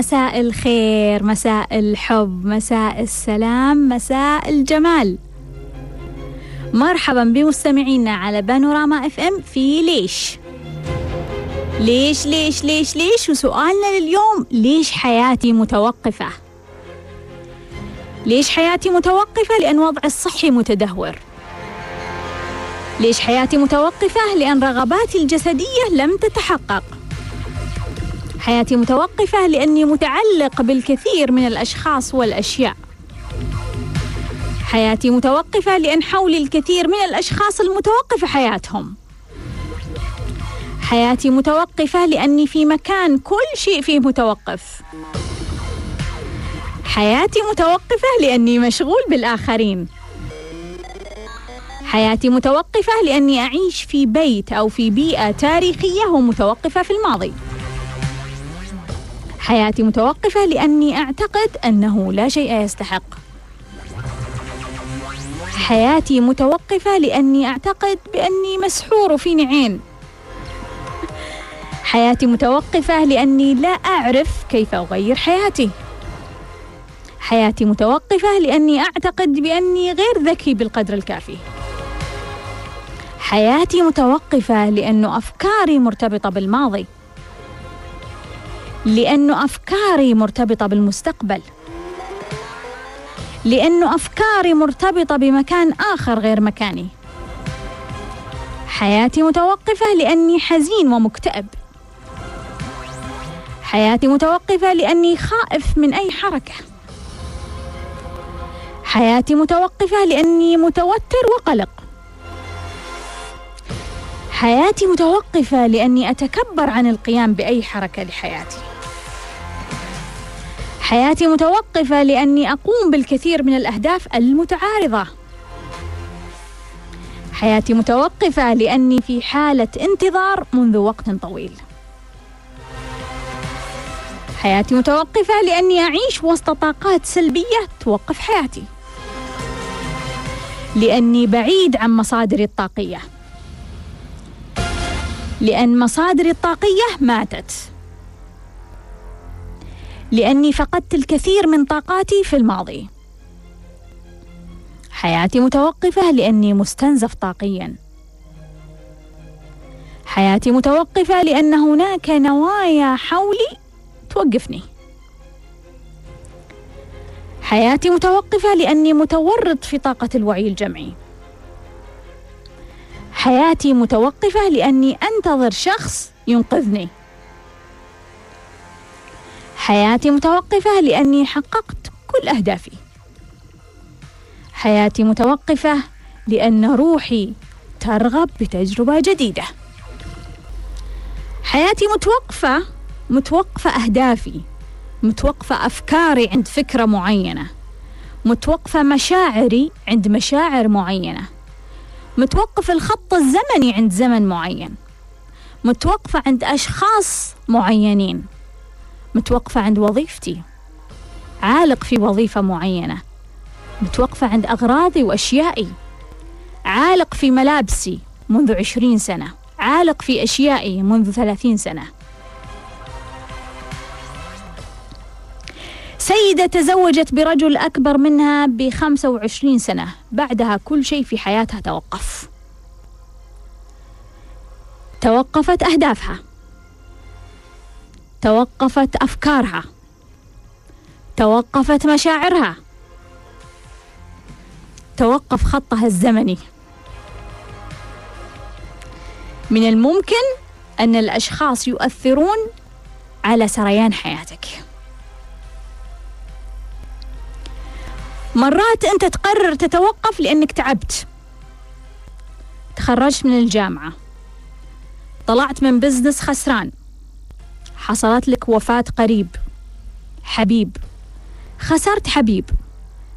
مساء الخير مساء الحب مساء السلام مساء الجمال. مرحبا بمستمعينا على بانوراما إف إم في ليش؟ ليش ليش ليش ليش؟ وسؤالنا لليوم ليش حياتي متوقفة؟ ليش حياتي متوقفة؟ لأن وضعي الصحي متدهور. ليش حياتي متوقفة؟ لأن رغباتي الجسدية لم تتحقق. حياتي متوقفة لأني متعلق بالكثير من الأشخاص والأشياء. حياتي متوقفة لأن حولي الكثير من الأشخاص المتوقفة حياتهم. حياتي متوقفة لأني في مكان كل شيء فيه متوقف. حياتي متوقفة لأني مشغول بالآخرين. حياتي متوقفة لأني أعيش في بيت أو في بيئة تاريخية ومتوقفة في الماضي. حياتي متوقفة لأني أعتقد أنه لا شيء يستحق. حياتي متوقفة لأني أعتقد بأني مسحور وفيني عين حياتي متوقفة لأني لا أعرف كيف أغير حياتي. حياتي متوقفة لأني أعتقد بأني غير ذكي بالقدر الكافي. حياتي متوقفة لأنه أفكاري مرتبطة بالماضي. لأنه أفكاري مرتبطة بالمستقبل. لأنه أفكاري مرتبطة بمكان آخر غير مكاني. حياتي متوقفة لأني حزين ومكتئب. حياتي متوقفة لأني خائف من أي حركة. حياتي متوقفة لأني متوتر وقلق. حياتي متوقفة لأني أتكبر عن القيام بأي حركة لحياتي. حياتي متوقفة لأني أقوم بالكثير من الأهداف المتعارضة. حياتي متوقفة لأني في حالة انتظار منذ وقت طويل. حياتي متوقفة لأني أعيش وسط طاقات سلبية توقف حياتي. لأني بعيد عن مصادري الطاقية. لأن مصادري الطاقية ماتت. لأني فقدت الكثير من طاقاتي في الماضي. حياتي متوقفة لأني مستنزف طاقيا. حياتي متوقفة لأن هناك نوايا حولي توقفني. حياتي متوقفة لأني متورط في طاقة الوعي الجمعي. حياتي متوقفة لأني أنتظر شخص ينقذني. حياتي متوقفة لأني حققت كل أهدافي. حياتي متوقفة لأن روحي ترغب بتجربة جديدة. حياتي متوقفة متوقفة أهدافي متوقفة أفكاري عند فكرة معينة متوقفة مشاعري عند مشاعر معينة متوقف الخط الزمني عند زمن معين متوقفة عند أشخاص معينين. متوقفة عند وظيفتي. عالق في وظيفة معينة. متوقفة عند أغراضي وأشيائي. عالق في ملابسي منذ عشرين سنة. عالق في أشيائي منذ ثلاثين سنة. سيدة تزوجت برجل أكبر منها بخمسة وعشرين سنة. بعدها كل شيء في حياتها توقف. توقفت أهدافها. توقفت أفكارها. توقفت مشاعرها. توقف خطها الزمني. من الممكن أن الأشخاص يؤثرون على سريان حياتك. مرات أنت تقرر تتوقف لأنك تعبت. تخرجت من الجامعة. طلعت من بزنس خسران. حصلت لك وفاة قريب. حبيب. خسرت حبيب.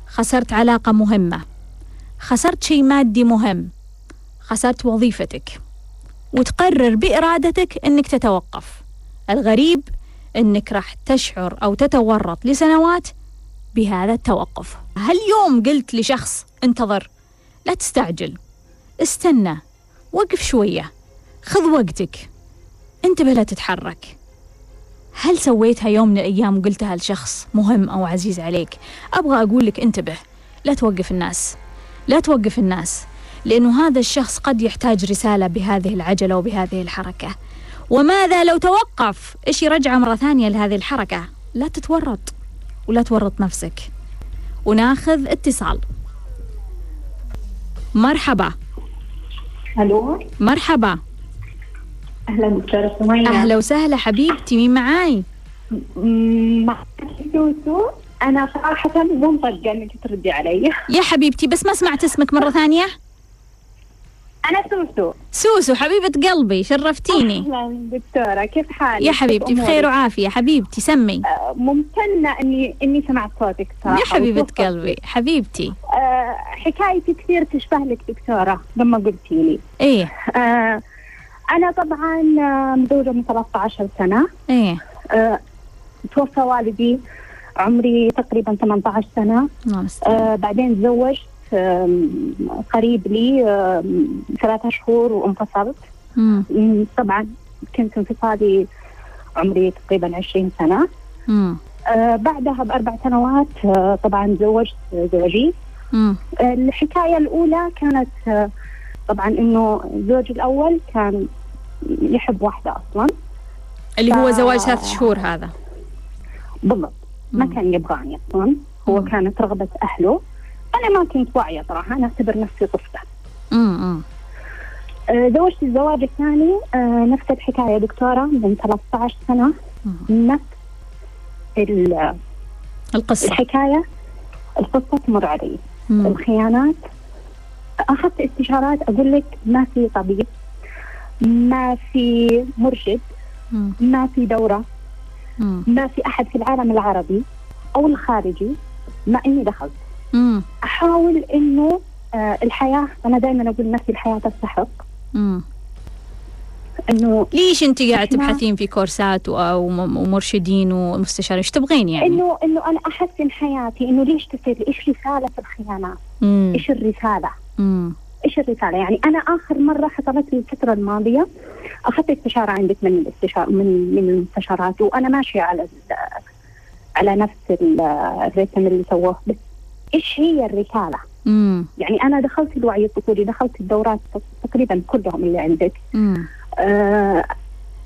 خسرت علاقة مهمة. خسرت شيء مادي مهم. خسرت وظيفتك. وتقرر بإرادتك أنك تتوقف. الغريب أنك راح تشعر أو تتورط لسنوات بهذا التوقف. هل يوم قلت لشخص انتظر. لا تستعجل. استنى. وقف شوية. خذ وقتك. انتبه لا تتحرك. هل سويتها يوم من الأيام وقلتها لشخص مهم أو عزيز عليك؟ أبغى أقول لك انتبه. لا توقف الناس. لا توقف الناس. لأنه هذا الشخص قد يحتاج رسالة بهذه العجلة وبهذه الحركة. وماذا لو توقف؟ إيش يرجعه مرة ثانية لهذه الحركة؟ لا تتورط. ولا تورط نفسك. وناخذ اتصال. مرحبا. ألو؟ مرحبا. أهلا دكتوره سمية. أهلا وسهلا حبيبتي مين معاي؟ سوسو أنا صراحة مو مصدقة إنك تردي علي. يا حبيبتي بس ما سمعت اسمك مرة ثانية. أنا سوسو. سوسو حبيبة قلبي شرفتيني. أهلا دكتورة كيف حالك؟ يا حبيبتي بخير وعافية. حبيبتي سمي. آه، ممتنة إني إني سمعت صوتك صراحة. يا حبيبة قلبي حبيبتي. آه حكايتي كثير تشبه لك دكتورة لما قلتي لي إيه. آه أنا طبعا آه، مزوجة من 13 سنة. إيه. آه توفى والدي عمري تقريبا 18 سنة. آه بعدين تزوجت قريب لي ثلاثة شهور وانفصلت. طبعا كنت انفصالي عمري تقريبا عشرين سنة. آه بعدها بأربع سنوات آه طبعا تزوجت زوجي. آه الحكاية الأولى كانت آه طبعا إنه زوجي الأول كان يحب واحدة أصلا. اللي ف... هو زواج ثلاث شهور هذا. بالضبط. ما كان يبغاني أصلا. هو مم. كانت رغبة أهله. أنا ما كنت واعية صراحة. أنا أعتبر نفسي طفلة. امم زوجت الزواج الثاني آه نفس الحكاية دكتورة من 13 سنة. نفس القصة. الحكاية. القصة تمر علي. مم. الخيانات. أخذت استشارات أقول لك ما في طبيب ما في مرشد. ما في دورة مم. ما في أحد في العالم العربي أو الخارجي ما إني دخلت. أحاول إنه آه الحياة أنا دائما أقول نفسي الحياة تستحق إنه ليش أنت قاعدة تبحثين في كورسات ومرشدين ومستشارين إيش تبغين يعني؟ إنه إنه أنا أحسن حياتي إنه ليش تصير إيش رسالة الخيانات؟ إيش الرسالة؟ مم. إيش الرسالة؟ يعني أنا آخر مرة حصلت لي الفترة الماضية أخذت استشارة عندك من الاستشار من من المستشارات وأنا ماشية على على نفس الريتم اللي سووه بس إيش هي الرسالة؟ مم. يعني أنا دخلت الوعي الطفولي دخلت الدورات تقريبا كلهم اللي عندك مم. آه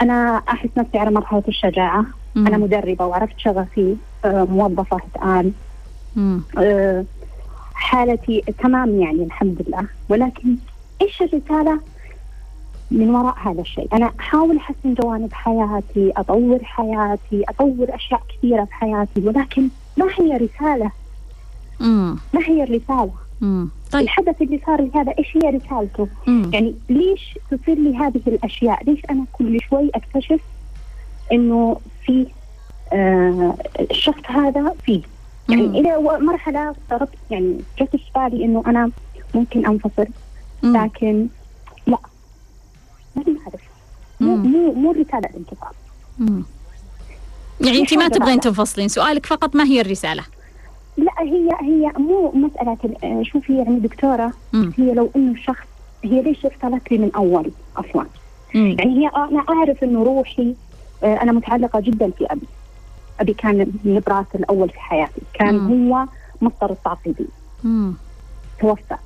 أنا أحس نفسي على مرحلة الشجاعة مم. أنا مدربة وعرفت شغفي آه موظفة الآن آه حالتي تمام يعني الحمد لله ولكن إيش الرسالة من وراء هذا الشيء أنا أحاول أحسن جوانب حياتي أطور حياتي أطور أشياء كثيرة في حياتي ولكن ما هي رسالة مم. ما هي الرسالة؟ مم. طيب الحدث اللي صار لي هذا إيش هي رسالته؟ مم. يعني ليش تصير لي هذه الأشياء؟ ليش أنا كل شوي أكتشف إنه في آه الشخص هذا فيه يعني مم. إلى مرحلة افترضت يعني جت في بالي إنه أنا ممكن أنفصل مم. لكن لا ما نعرف مو مم. مو مو رسالة الانفصال مم. يعني انت ما تبغين تنفصلين سؤالك فقط ما هي الرسالة لا هي هي مو مسألة ال- شوفي يعني دكتورة مم. هي لو إنه الشخص هي ليش ارسلت لي من أول أصلا؟ يعني هي أنا أعرف إنه روحي آه، أنا متعلقة جدا في أبي. أبي كان النبراس الأول في حياتي، كان مم. هو مصدر لي، مم. توفى.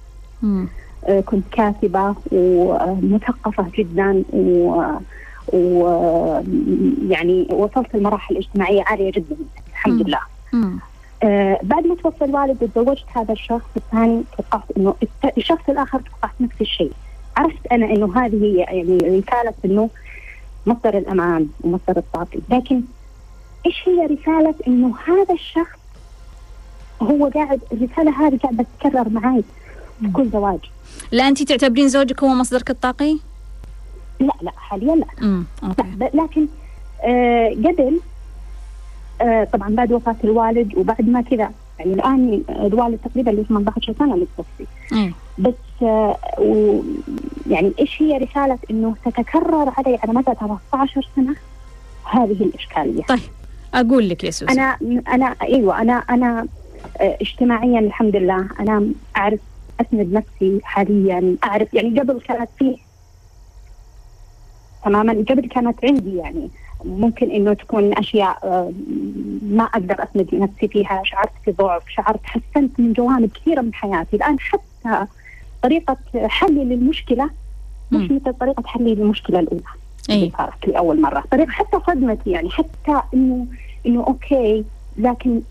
آه، كنت كاتبة ومثقفة جدا و و يعني وصلت لمراحل اجتماعية عالية جدا الحمد. لله. آه بعد ما توفى الوالد وتزوجت هذا الشخص الثاني توقعت إنه الشخص الآخر توقعت نفس الشيء. عرفت أنا إنه هذه هي يعني رسالة إنه مصدر الأمان ومصدر الطاقة. لكن إيش هي رسالة إنه هذا الشخص هو قاعد الرسالة هذه قاعدة تتكرر معي في كل زواج. لا انت تعتبرين زوجك هو مصدرك الطاقي؟ لا لا حاليا لا. لا لكن آه قبل طبعا بعد وفاة الوالد وبعد ما كذا. يعني الآن الوالد تقريبا له 18 سنة متوفي بس آه و يعني إيش هي رسالة إنه تتكرر علي على مدى 13 سنة؟ هذه الإشكالية. طيب أقول لك يا سوسو أنا أنا أيوه أنا أنا آه، اجتماعيا الحمد لله. أنا أعرف أسند نفسي حاليا. أعرف يعني قبل كانت فيه تماما قبل كانت عندي يعني ممكن إنه تكون أشياء آه، ما أقدر اسند نفسي فيها شعرت بضعف شعرت حسنت من جوانب كثيرة من حياتي. الآن حتى طريقة حلي للمشكلة مش مثل طريقة حلي للمشكلة الأولى اي صارت لي أول مرة. طريقة حتى صدمتي يعني حتى إنه إنه okay لكن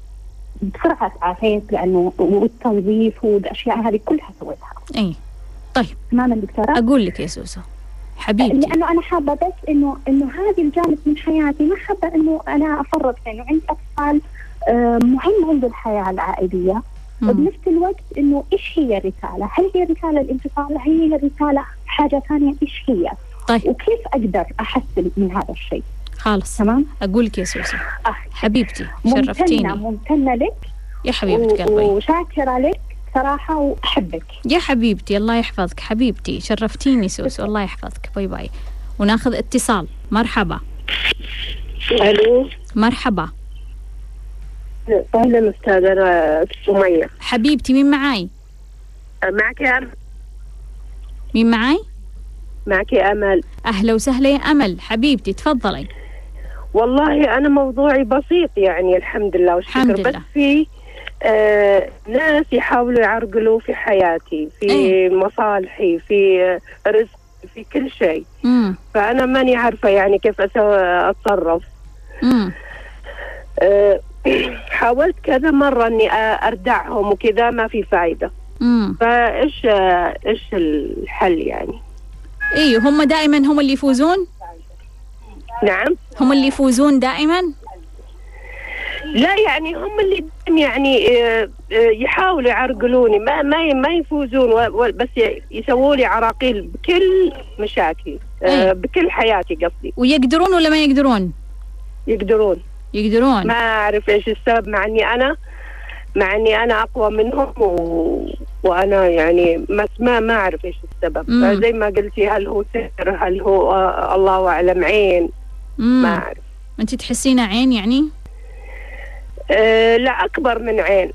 بسرعة تعافيت لأنه والتنظيف والأشياء هذه كلها سويتها. اي طيب. تماما دكتورة؟ أقول لك يا سوسو حبيبتي لأنه أنا حابة بس انه إنه هذه الجانب من حياتي ما حابة إنه أنا أفرط لأنه عندي أطفال آه، مهم عند الحياة العائلية وبنفس الوقت إنه إيش هي الرسالة؟ هل هي رسالة الانفصال؟ هل هي رسالة حاجة ثانية؟ إيش هي؟ طيب وكيف أقدر أحسن من هذا الشيء؟ خلاص تمام؟ أقول لك يا سوسو آه. حبيبتي ممتنة شرفتيني ممتنة لك يا حبيبة و- قلبي وشاكرة لك صراحة وأحبك. يا حبيبتي الله يحفظك. حبيبتي شرفتيني سوسو الله يحفظك. bye bye. وناخذ اتصال. مرحبا. ألو. مرحبا. أهلا أستاذة سمية. حبيبتي مين معاي؟ معك يا أم... مين معاي؟ معك يا أمل. أهلا وسهلا يا أمل. حبيبتي تفضلي. والله أنا موضوعي بسيط يعني الحمد لله والشكر. الحمد بس لله. في آه ناس يحاولوا يعرقلوا في حياتي في إيه. مصالحي في رزق في كل شيء. فأنا ماني عارفة يعني كيف أسوي امم آه حاولت كذا مرة إني آه، أردعهم وكذا ما في فايدة. فإيش آه، إيش الحل يعني؟ اي هم دائما هم اللي يفوزون؟ نعم. هم اللي يفوزون دائما؟ لا يعني هم اللي يعني آه، آه، يحاولوا يعرقلوني. ما ما ما يفوزون بس يسووا لي عراقيل بكل مشاكلي آه،. بكل حياتي قصدي. ويقدرون ولا ما يقدرون؟ يقدرون. يقدرون. ما أعرف إيش السبب مع إني أنا مع إني أنا أقوى منهم و... وأنا يعني بس ما ما أعرف إيش السبب. مم. زي ما قلتي هل هو سحر؟ هل هو آه، الله أعلم عين؟ ما امم أعرف. أنت تحسينه عين يعني؟ أه لا أكبر من عين.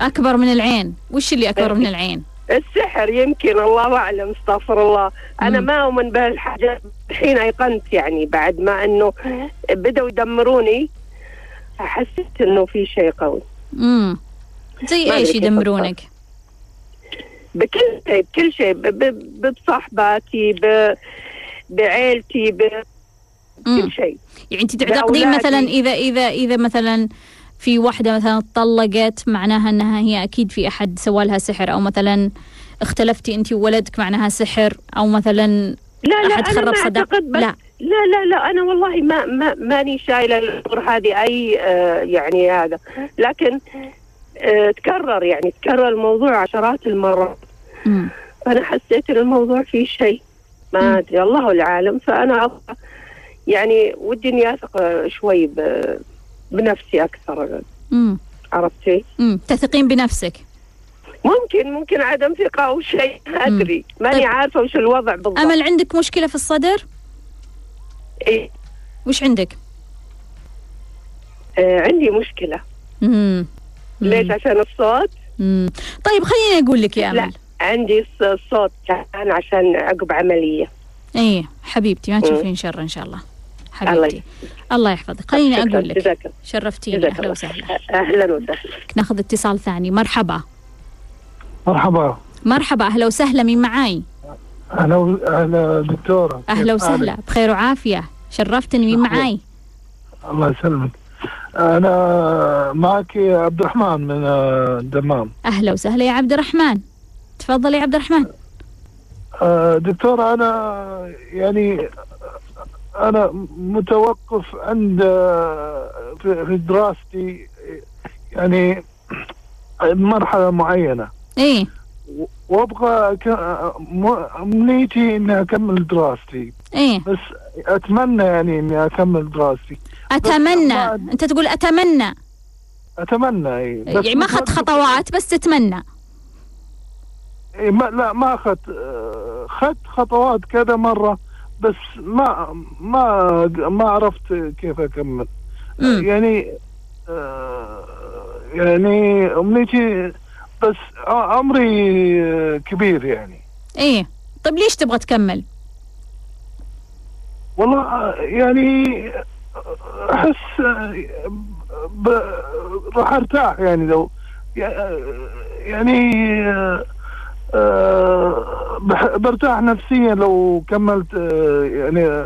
أكبر من العين. وش اللي أكبر من العين؟ السحر يمكن الله أعلم استغفر الله. أنا مم. ما أؤمن بهالحاجات. الحين ايقنت يعني بعد ما إنه بدأوا يدمروني حسيت إنه في شيء قوي. امم زي كيف يدمرونك؟ بكل شيء بكل شيء. ب- ب- بصحباتي ب- بعيلتي بكل امم شيء. يعني أنت تعتقدين. مثلا اذا اذا إذا مثلا في واحدة مثلا طلقت معناها إنها هي أكيد في أحد سوى لها سحر أو مثلا اختلفتي انت وولدك معناها سحر أو مثلا لا لا أحد أنا خرب بس لا. لا لا لا أنا والله ما ما ماني شايلة الأمور هذه أي آه يعني هذا. لكن آه تكرر يعني تكرر الموضوع عشرات المرات. فانا حسيت إن الموضوع فيه شيء. ما أدري الله العالم. فأنا يعني ودي إني أثق شوي ب- بنفسي أكثر امم عرفتي؟ امم تثقين بنفسك. ممكن ممكن عدم ثقة أو شيء أدري. ماني طيب. عارفة وش الوضع بالضبط. أمل عندك مشكلة في الصدر؟ إيه؟ وش عندك؟ آه عندي مشكلة. امم ليش؟ عشان الصوت؟ امم طيب خليني أقول لك يا لا. أمل. عندي الص- الصوت كان عشان عقب عملية. إيه حبيبتي ما مم. تشوفين شر إن شاء الله. حبيبتي. الله يحفظك. خليني. أقول لك. جزاك الله. شرفتيني. أهلا الله. وسهلا. أهلا وسهلا. ناخذ اتصال ثاني. مرحبا. مرحبا. مرحبا. أهلا وسهلا. مين معاي؟ أهلا و- أهلا دكتورة. أهلا وسهلا؟ بخير وعافية. شرفتني. مين؟ معاي؟ الله يسلمك. أنا معك عبد الرحمن من آه، الدمام. أهلا وسهلا يا عبد الرحمن. تفضل يا عبد الرحمن. آه، دكتورة أنا يعني أنا متوقف عند آه، في دراستي يعني مرحلة معينة. إيه. وأبغى امنيتي إني أكمل دراستي. إيه. بس أتمنى يعني إني أكمل دراستي. أتمنى. أنت تقول أتمنى. أتمنى إي. بس يعني ما أخذت خطوات بس تتمنى. إيه ما لا ما أخذت آه، اخذت خطوات كذا مرة. بس ما ما ما عرفت كيف أكمل. يعني آه، يعني أمنيتي بس عمري آه، كبير يعني. إيه. طيب ليش تبغى تكمل؟ والله آه، يعني أحس راح أرتاح يعني لو يعني آه، برتاح نفسيا لو كملت آه، يعني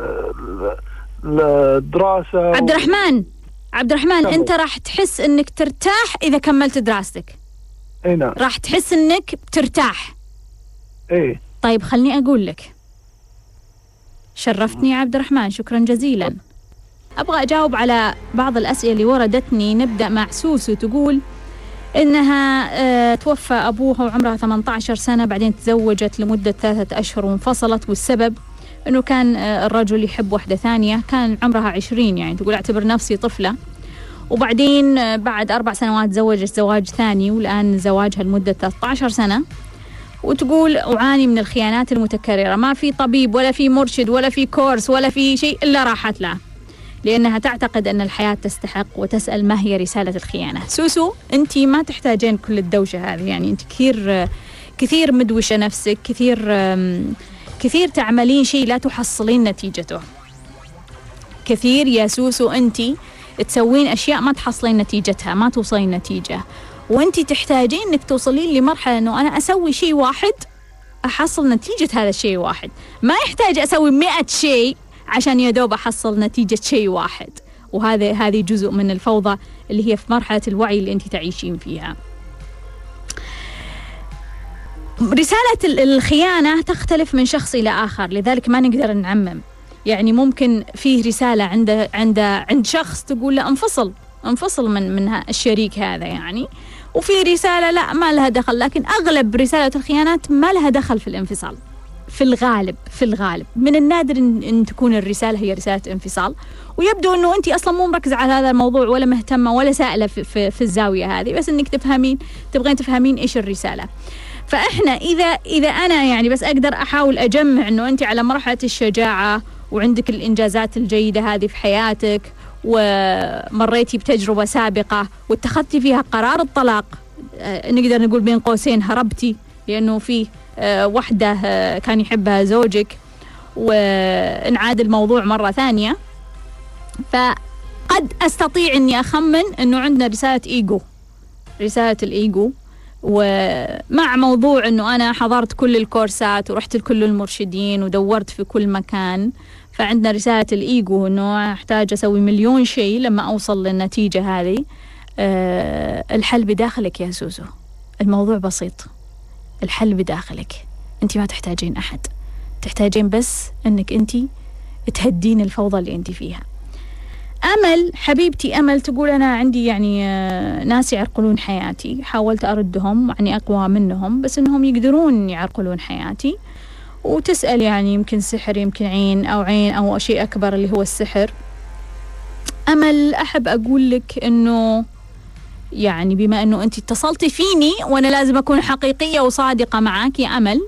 الدراسة عبد الرحمن عبد الرحمن أنت راح تحس إنك ترتاح إذا كملت دراستك. أي نعم. راح تحس إنك ترتاح. إيه. طيب خلني أقول لك. شرفتني يا عبد الرحمن شكرا جزيلا. أبغى أجاوب على بعض الأسئلة اللي وردتني. نبدأ مع سوسو تقول إنها آه، توفى أبوها وعمرها 18 سنة بعدين تزوجت لمدة ثلاثة أشهر وانفصلت والسبب إنه كان آه، الرجل يحب واحدة ثانية كان عمرها 20 يعني تقول أعتبر نفسي طفلة. وبعدين آه، بعد أربع سنوات تزوجت زواج ثاني والآن زواجها لمدة 13 سنة. وتقول أعاني من الخيانات المتكررة ما في طبيب ولا في مرشد ولا في كورس ولا في شيء إلا راحت له. لأنها تعتقد أن الحياة تستحق وتسأل ما هي رسالة الخيانة. سوسو أنت ما تحتاجين كل الدوشة هذه. يعني أنت كثير كثير مدوشة نفسك كثير كثير تعملين شيء لا تحصلين نتيجته. كثير يا سوسو أنت تسوين أشياء ما تحصلين نتيجتها ما توصلين نتيجة. وأنت تحتاجين أنك توصلين لمرحلة أنه أنا أسوي شيء واحد أحصل نتيجة هذا الشيء واحد. ما يحتاج أسوي مئة شيء عشان يا دوب أحصل نتيجة شيء واحد. وهذا هذه جزء من الفوضى اللي هي في مرحلة الوعي اللي أنت تعيشين فيها. رسالة الخيانة تختلف من شخص إلى آخر لذلك ما نقدر نعمم. يعني ممكن فيه رسالة عند عند عند شخص تقول له انفصل انفصل من من الشريك هذا يعني. وفي رسالة لا ما لها دخل لكن أغلب رسالة الخيانات ما لها دخل في الانفصال. في الغالب في الغالب. من النادر إن, إن تكون الرسالة هي رسالة انفصال. ويبدو أنه أنت أصلا مو مركزة على هذا الموضوع ولا مهتمة ولا سائلة في, في, في الزاوية هذه بس أنك تفهمين تبغين تفهمين إيش الرسالة. فإحنا إذا إذا أنا يعني بس أقدر أحاول أجمع أنه أنت على مرحلة الشجاعة وعندك الإنجازات الجيدة هذه في حياتك ومريتي بتجربة سابقة واتخذتي فيها قرار الطلاق آه، نقدر نقول بين قوسين هربتي لأنه في آه، وحدة آه، كان يحبها زوجك وانعاد الموضوع مرة ثانية. فقد أستطيع أني أخمن أنه عندنا رسالة إيجو رسالة الإيجو. ومع موضوع أنه أنا حضرت كل الكورسات ورحت لكل المرشدين ودورت في كل مكان فعندنا رسالة الإيجو أنه أحتاج أسوي مليون شيء لما أوصل للنتيجة هذه. أه الحل بداخلك يا سوزو الموضوع بسيط. الحل بداخلك. أنت ما تحتاجين أحد. تحتاجين بس أنك أنت تهدين الفوضى اللي أنت فيها. أمل حبيبتي أمل تقول أنا عندي يعني آه، ناس يعرقلون حياتي. حاولت أردهم يعني أقوى منهم بس أنهم يقدرون يعرقلون حياتي. وتسأل يعني يمكن سحر يمكن عين أو عين أو شيء أكبر اللي هو السحر. أمل أحب أقول لك أنه يعني بما أنه أنت اتصلتي فيني وأنا لازم أكون حقيقية وصادقة معك يا أمل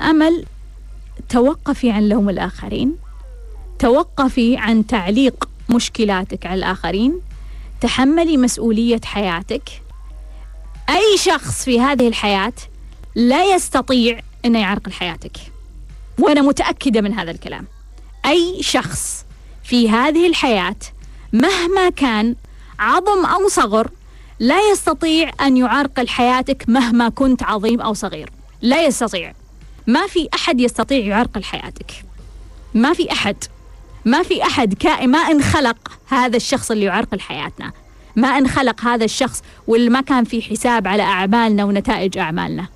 أمل توقفي عن لوم الآخرين توقفي عن تعليق مشكلاتك على الآخرين تحملي مسؤولية حياتك. أي شخص في هذه الحياة لا يستطيع انه يعرقل حياتك. وأنا متأكدة من هذا الكلام. أي شخص في هذه الحياة مهما كان عظم أو صغر لا يستطيع أن يعرقل حياتك مهما كنت عظيم أو صغير. لا يستطيع. ما في أحد يستطيع يعرقل حياتك. ما في أحد. ما في أحد. كائن ما انخلق هذا الشخص اللي يعرقل حياتنا. ما انخلق هذا الشخص واللي ما كان في حساب على أعمالنا ونتائج أعمالنا.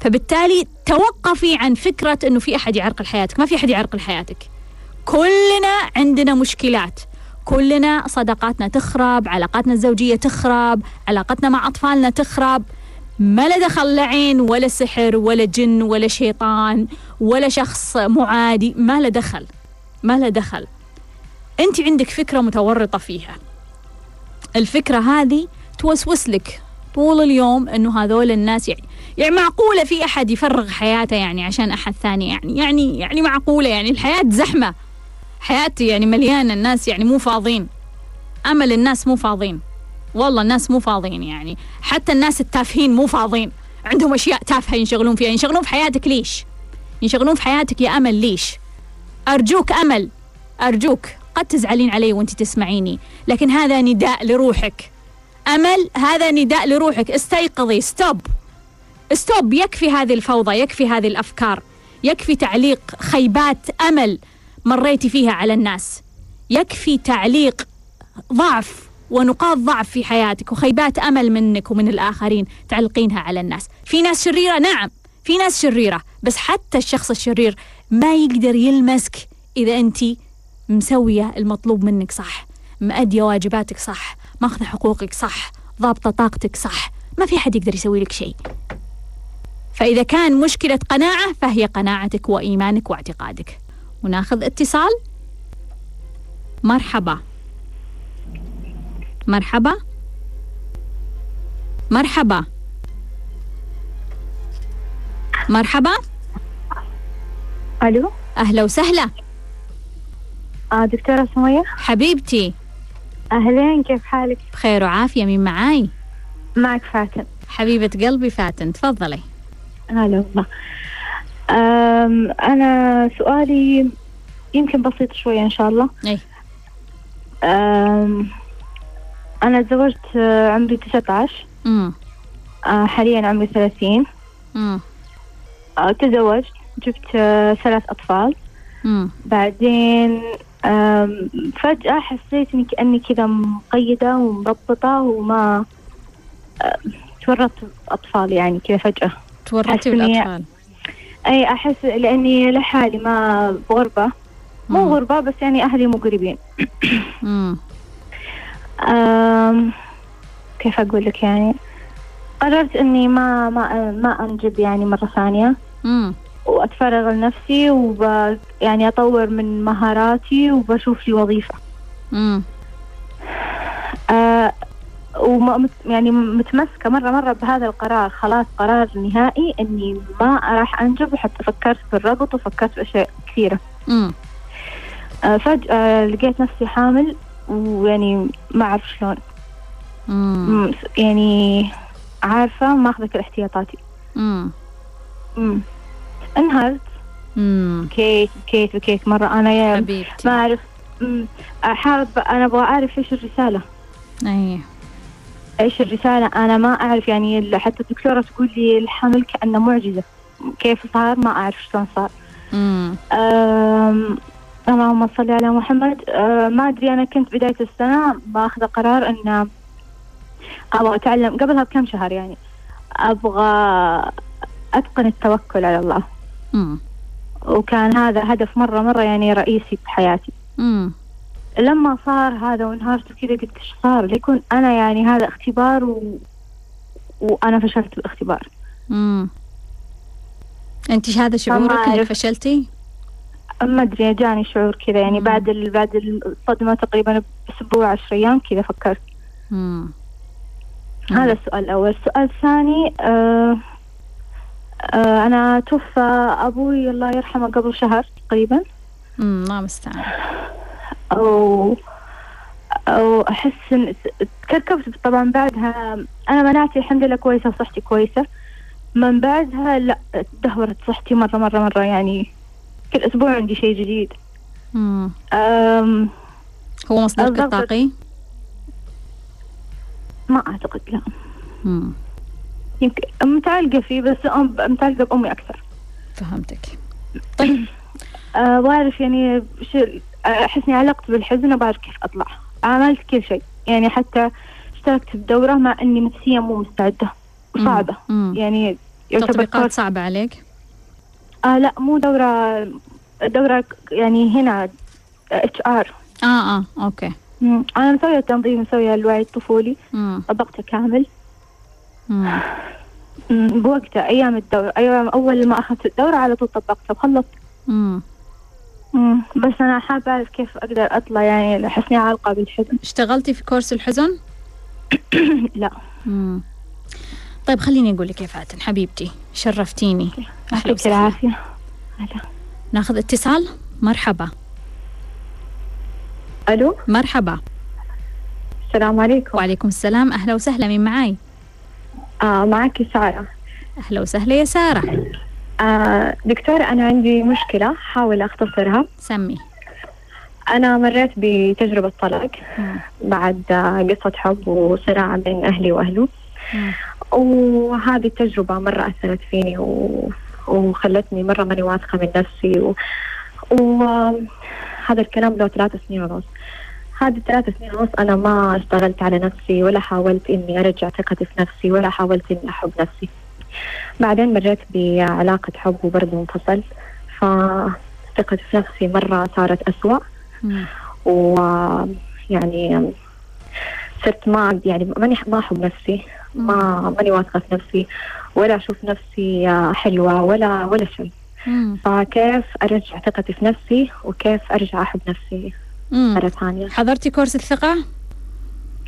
فبالتالي توقفي عن فكرة أنه في أحد يعرقل حياتك. ما في أحد يعرقل حياتك. كلنا عندنا مشكلات. كلنا صداقاتنا تخرب علاقاتنا الزوجية تخرب علاقتنا مع أطفالنا تخرب. ما له دخل لا عين ولا سحر ولا جن ولا شيطان ولا شخص معادي ما له دخل ما له دخل. أنت عندك فكرة متورطة فيها. الفكرة هذه توسوس لك طول اليوم أنه هذول الناس يعني يعني معقولة في أحد يفرغ حياته يعني عشان أحد ثاني يعني يعني يعني معقولة يعني الحياة زحمة. حياة يعني مليانة الناس يعني مو فاضين أمل الناس مو فاضين والله الناس مو فاضين يعني. حتى الناس التافهين مو فاضين عندهم أشياء تافهة ينشغلون فيها. ينشغلون في حياتك ليش؟ ينشغلون في حياتك يا أمل ليش؟ أرجوك أمل. أرجوك. قد تزعلين علي وأنت تسمعيني. لكن هذا نداء لروحك. أمل هذا نداء لروحك. استيقظي. stop. stop. يكفي هذه الفوضى يكفي هذه الأفكار. يكفي تعليق خيبات أمل. مريتي فيها على الناس. يكفي تعليق ضعف ونقاط ضعف في حياتك وخيبات أمل منك ومن الآخرين تعلقينها على الناس. في ناس شريرة نعم في ناس شريرة بس حتى الشخص الشرير ما يقدر يلمسك إذا أنت مسوية المطلوب منك صح مأدية واجباتك صح ماخذة حقوقك صح ضابطة طاقتك صح ما في حد يقدر يسوي لك شيء. فإذا كان مشكلة قناعة فهي قناعتك وإيمانك واعتقادك. وناخذ اتصال. مرحبا. مرحبا. مرحبا. مرحبا. ألو؟ أهلا وسهلا. آه دكتورة سمية؟ حبيبتي. أهلين كيف حالك؟ بخير وعافية مين معاي؟ معك فاتن. حبيبة قلبي فاتن تفضلي. هلا والله. أنا سؤالي يمكن بسيط شوية إن شاء الله. أم، أنا تزوجت آه، عمري 19 امم آه، حاليا عمري 30 امم آه، تزوجت جبت ثلاث أطفال. امم بعدين فجأة حسيت إني كأني كذا مقيدة ومربطة وما تورطت أطفال يعني كذا فجأة. تورطي حسني- أي أحس لأني لحالي ما بغربة مو مم. غربة بس يعني أهلي مو قريبين امم أم، كيف أقول لك يعني؟ قررت إني ما ما ما أنجب يعني مرة ثانية. امم وأتفرغ لنفسي وب يعني أطور من مهاراتي وبشوف لي وظيفة. امم آه وما يعني متمسكة مرة مرة بهذا القرار. خلاص قرار نهائي إني ما راح أنجب وحتى فكرت بالربط وفكرت بأشياء كثيرة. امم آه فجأة لقيت نفسي حامل ويعني ما أعرف شلون. امم يعني عارفة ماخذة كل احتياطاتي. امم م. انهارت امم بكيت بكيت بكيت مرة أنا يا حبيبتي. ما أعرف. أحارب أنا أبغى أعرف إيش الرسالة. اي إيش الرسالة. أنا ما أعرف يعني حتى الدكتورة تقول لي الحمل كأنه معجزة. كيف صار؟ ما أعرف شلون صار. اللهم صل على محمد. أه، ما أدري أنا كنت بداية السنة ماخذة قرار أن أبغى أتعلم. قبلها بكم شهر يعني. أبغى أتقن التوكل على الله. امم وكان هذا هدف مرة مرة يعني رئيسي بحياتي امم لما صار هذا وانهارت وكذا قلت إيش صار؟ ليكون أنا يعني هذا اختبار و... وأنا فشلت بالاختبار امم أنت هذا شعورك إنك. فشلتي؟ ما أدري جاني شعور كذا يعني مم. بعد ال... بعد الصدمة تقريبا بأسبوع عشر أيام كذا فكرت. امم هذا السؤال الأول. السؤال الثاني آه آه أنا توفى أبوي الله يرحمه قبل شهر تقريبا. امم الله المستعان أو أو أحس إن تكركبت طبعا بعدها. أنا مناعتي الحمد لله كويسة وصحتي كويسة. من بعدها لا تدهورت صحتي مرة مرة مرة. يعني كل أسبوع عندي شيء جديد. أم هو مصدرك الطاقي؟ ما أعتقد لا. امم يمكن متعلقة فيه بس متعلقة بأمي أكثر. فهمتك. طيب. أه بعرف يعني شو أحس إني علقت بالحزن وبعرف كيف أطلع. عملت كل شيء. يعني حتى اشتركت بدورة مع إني نفسيا مو مستعدة. وصعبة امم يعني تطبيقات صعبة عليك؟ آه لا مو دورة دورة يعني هنا HR آه آه okay. أنا مسوية التنظيم مسوية الوعي الطفولي. طبقته كامل. مم، بوقتها أيام الدورة أيام أول ما أخذت الدورة على طول طبقته وخلصت. مم، بس أنا حابة أعرف كيف أقدر أطلع يعني أحسني عالقة بالحزن. اشتغلتي في كورس الحزن؟ لا. امم طيب خليني أقول لك يا فاتن حبيبتي شرفتيني. أهلا يعطيك العافية. هلا. ناخذ اتصال؟ مرحبا. ألو؟ مرحبا. السلام عليكم. وعليكم السلام. أهلا وسهلا مين معاي؟ آه معك سارة. أهلا وسهلا يا سارة. آه دكتورة أنا عندي مشكلة حاول أختصرها. سمي. أنا مريت بتجربة طلاق بعد قصة حب وصراع بين أهلي وأهله. وهذه التجربة مرة أثرت فيني و... وخلتني مرة ماني واثقة من نفسي و... وهذا الكلام له ثلاث سنين ونص. هذه الثلاث سنين ونص أنا ما اشتغلت على نفسي ولا حاولت إني أرجع ثقتي في نفسي ولا حاولت إني أحب نفسي. بعدين مريت بعلاقة حب وبرضه انفصلت فثقتي في نفسي مرة صارت أسوأ. ويعني صرت ما يعني ماني ما أحب نفسي ما ماني واثقة في نفسي ولا أشوف نفسي حلوة ولا ولا شيء فكيف أرجع ثقتي في نفسي وكيف أرجع أحب نفسي مرة ثانية؟ حضرتي كورس الثقة؟